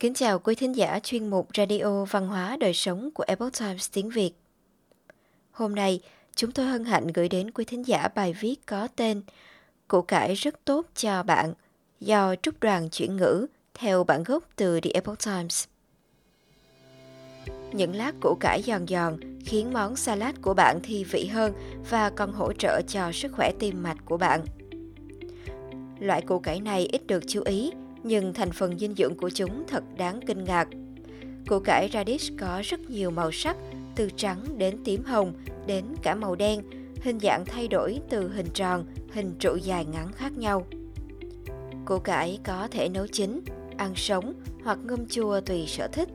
Kính chào quý thính giả chuyên mục Radio Văn hóa Đời Sống của Epoch Times tiếng Việt. Hôm nay, chúng tôi hân hạnh gửi đến quý thính giả bài viết có tên Củ cải rất tốt cho bạn do Trúc Đoàn chuyển ngữ theo bản gốc từ The Epoch Times. Những lát củ cải giòn giòn khiến món salad của bạn thi vị hơn và còn hỗ trợ cho sức khỏe tim mạch của bạn. Loại củ cải này ít được chú ý nhưng thành phần dinh dưỡng của chúng thật đáng kinh ngạc. Củ cải radish có rất nhiều màu sắc, từ trắng đến tím hồng đến cả màu đen, hình dạng thay đổi từ hình tròn, hình trụ dài ngắn khác nhau. Củ cải có thể nấu chín, ăn sống hoặc ngâm chua tùy sở thích.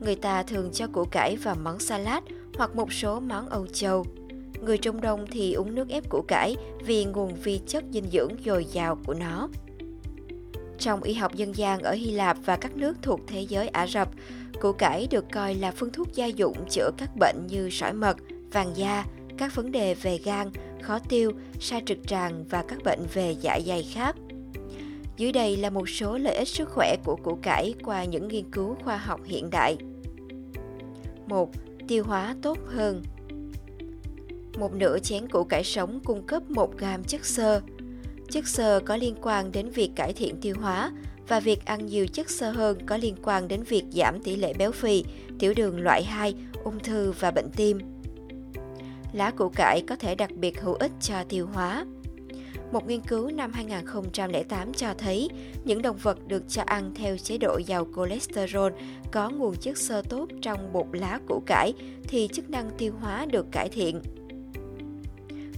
Người ta thường cho củ cải vào món salad hoặc một số món Âu Châu. Người Trung Đông thì uống nước ép củ cải vì nguồn vi chất dinh dưỡng dồi dào của nó. Trong y học dân gian ở Hy Lạp và các nước thuộc thế giới Ả Rập, củ cải được coi là phương thuốc gia dụng chữa các bệnh như sỏi mật, vàng da, các vấn đề về gan, khó tiêu, sa trực tràng và các bệnh về dạ dày khác. Dưới đây là một số lợi ích sức khỏe của củ cải qua những nghiên cứu khoa học hiện đại. 1. Tiêu hóa tốt hơn Một nửa chén củ cải sống cung cấp 1 gam chất xơ, Chất xơ có liên quan đến việc cải thiện tiêu hóa và việc ăn nhiều chất xơ hơn có liên quan đến việc giảm tỷ lệ béo phì, tiểu đường loại 2, ung thư và bệnh tim. Lá củ cải có thể đặc biệt hữu ích cho tiêu hóa. Một nghiên cứu năm 2008 cho thấy những động vật được cho ăn theo chế độ giàu cholesterol có nguồn chất xơ tốt trong bột lá củ cải thì chức năng tiêu hóa được cải thiện.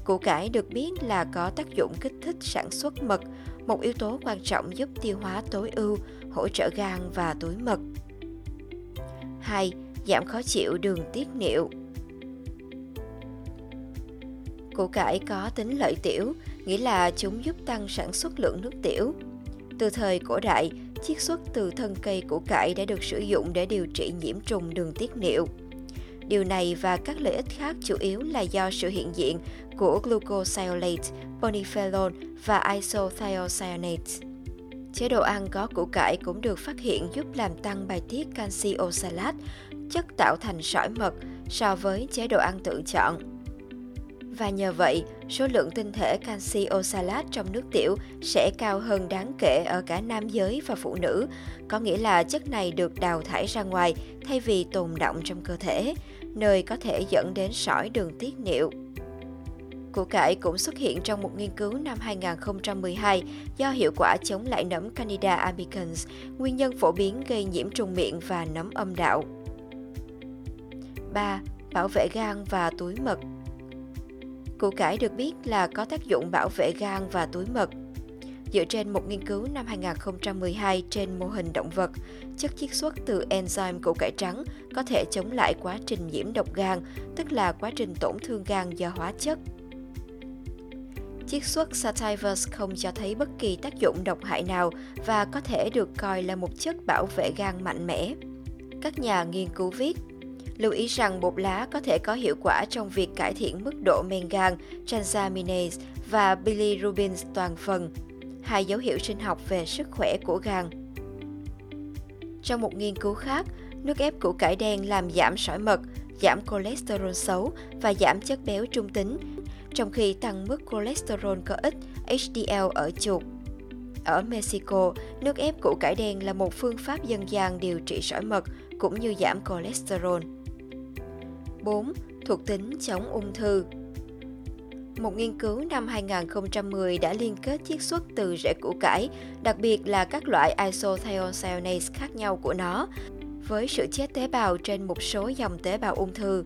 Củ cải được biết là có tác dụng kích thích sản xuất mật, một yếu tố quan trọng giúp tiêu hóa tối ưu, hỗ trợ gan và túi mật. 2. Giảm khó chịu đường tiết niệu Củ cải có tính lợi tiểu, nghĩa là chúng giúp tăng sản xuất lượng nước tiểu. Từ thời cổ đại, chiết xuất từ thân cây củ cải đã được sử dụng để điều trị nhiễm trùng đường tiết niệu. Điều này và các lợi ích khác chủ yếu là do sự hiện diện của glucosylate, polyphenol và isothiocyanate. Chế độ ăn có củ cải cũng được phát hiện giúp làm tăng bài tiết canxi oxalat chất tạo thành sỏi mật so với chế độ ăn tự chọn. Và nhờ vậy, số lượng tinh thể canxi oxalat trong nước tiểu sẽ cao hơn đáng kể ở cả nam giới và phụ nữ, có nghĩa là chất này được đào thải ra ngoài thay vì tồn động trong cơ thể, nơi có thể dẫn đến sỏi đường tiết niệu. Củ cải cũng xuất hiện trong một nghiên cứu năm 2012 do hiệu quả chống lại nấm Candida albicans, nguyên nhân phổ biến gây nhiễm trùng miệng và nấm âm đạo. 3. Bảo vệ gan và túi mật Củ cải được biết là có tác dụng bảo vệ gan và túi mật. Dựa trên một nghiên cứu năm 2012 trên mô hình động vật, chất chiết xuất từ enzyme củ cải trắng có thể chống lại quá trình nhiễm độc gan, tức là quá trình tổn thương gan do hóa chất. Chiết xuất sativus không cho thấy bất kỳ tác dụng độc hại nào và có thể được coi là một chất bảo vệ gan mạnh mẽ. Các nhà nghiên cứu viết, lưu ý rằng bột lá có thể có hiệu quả trong việc cải thiện mức độ men gan, transaminase và bilirubin toàn phần, hai dấu hiệu sinh học về sức khỏe của gan. Trong một nghiên cứu khác, nước ép củ cải đen làm giảm sỏi mật, giảm cholesterol xấu và giảm chất béo trung tính, trong khi tăng mức cholesterol có ích HDL ở chuột. Ở Mexico, nước ép củ cải đen là một phương pháp dân gian điều trị sỏi mật cũng như giảm cholesterol. 4. Thuộc tính chống ung thư một nghiên cứu năm 2010 đã liên kết chiết xuất từ rễ củ cải, đặc biệt là các loại isothiocyanase khác nhau của nó, với sự chết tế bào trên một số dòng tế bào ung thư.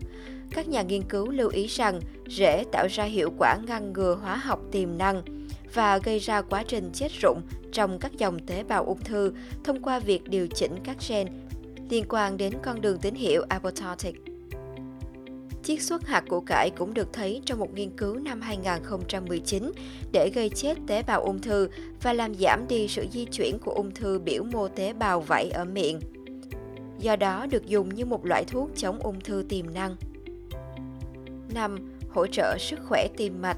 Các nhà nghiên cứu lưu ý rằng rễ tạo ra hiệu quả ngăn ngừa hóa học tiềm năng và gây ra quá trình chết rụng trong các dòng tế bào ung thư thông qua việc điều chỉnh các gen liên quan đến con đường tín hiệu apoptotic. Chiết xuất hạt củ cải cũng được thấy trong một nghiên cứu năm 2019 để gây chết tế bào ung thư và làm giảm đi sự di chuyển của ung thư biểu mô tế bào vảy ở miệng. Do đó được dùng như một loại thuốc chống ung thư tiềm năng. 5. Hỗ trợ sức khỏe tim mạch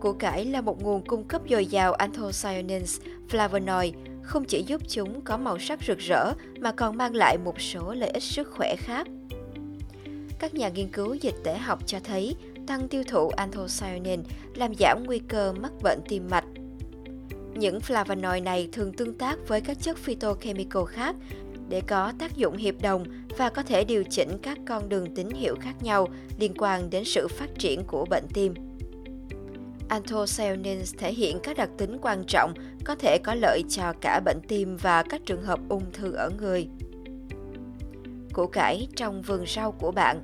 Củ cải là một nguồn cung cấp dồi dào anthocyanins, flavonoid, không chỉ giúp chúng có màu sắc rực rỡ mà còn mang lại một số lợi ích sức khỏe khác. Các nhà nghiên cứu dịch tễ học cho thấy tăng tiêu thụ anthocyanin làm giảm nguy cơ mắc bệnh tim mạch. Những flavonoid này thường tương tác với các chất phytochemical khác để có tác dụng hiệp đồng và có thể điều chỉnh các con đường tín hiệu khác nhau liên quan đến sự phát triển của bệnh tim. Anthocyanins thể hiện các đặc tính quan trọng có thể có lợi cho cả bệnh tim và các trường hợp ung thư ở người. Củ cải trong vườn rau của bạn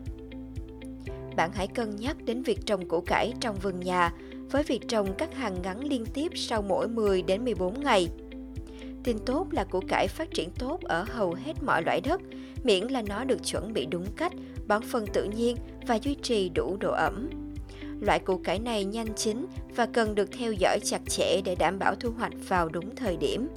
Bạn hãy cân nhắc đến việc trồng củ cải trong vườn nhà với việc trồng các hàng ngắn liên tiếp sau mỗi 10 đến 14 ngày. Tin tốt là củ cải phát triển tốt ở hầu hết mọi loại đất, miễn là nó được chuẩn bị đúng cách, bón phân tự nhiên và duy trì đủ độ ẩm. Loại củ cải này nhanh chín và cần được theo dõi chặt chẽ để đảm bảo thu hoạch vào đúng thời điểm.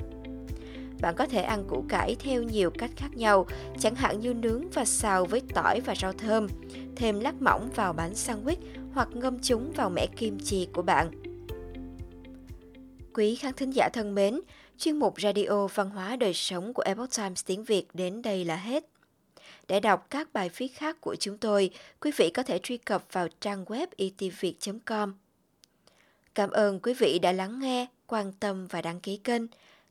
Bạn có thể ăn củ cải theo nhiều cách khác nhau, chẳng hạn như nướng và xào với tỏi và rau thơm, thêm lát mỏng vào bánh sandwich hoặc ngâm chúng vào mẻ kim chi của bạn. Quý khán thính giả thân mến, chuyên mục Radio Văn hóa Đời Sống của Epoch Times tiếng Việt đến đây là hết. Để đọc các bài viết khác của chúng tôi, quý vị có thể truy cập vào trang web e itviet.com. Cảm ơn quý vị đã lắng nghe, quan tâm và đăng ký kênh.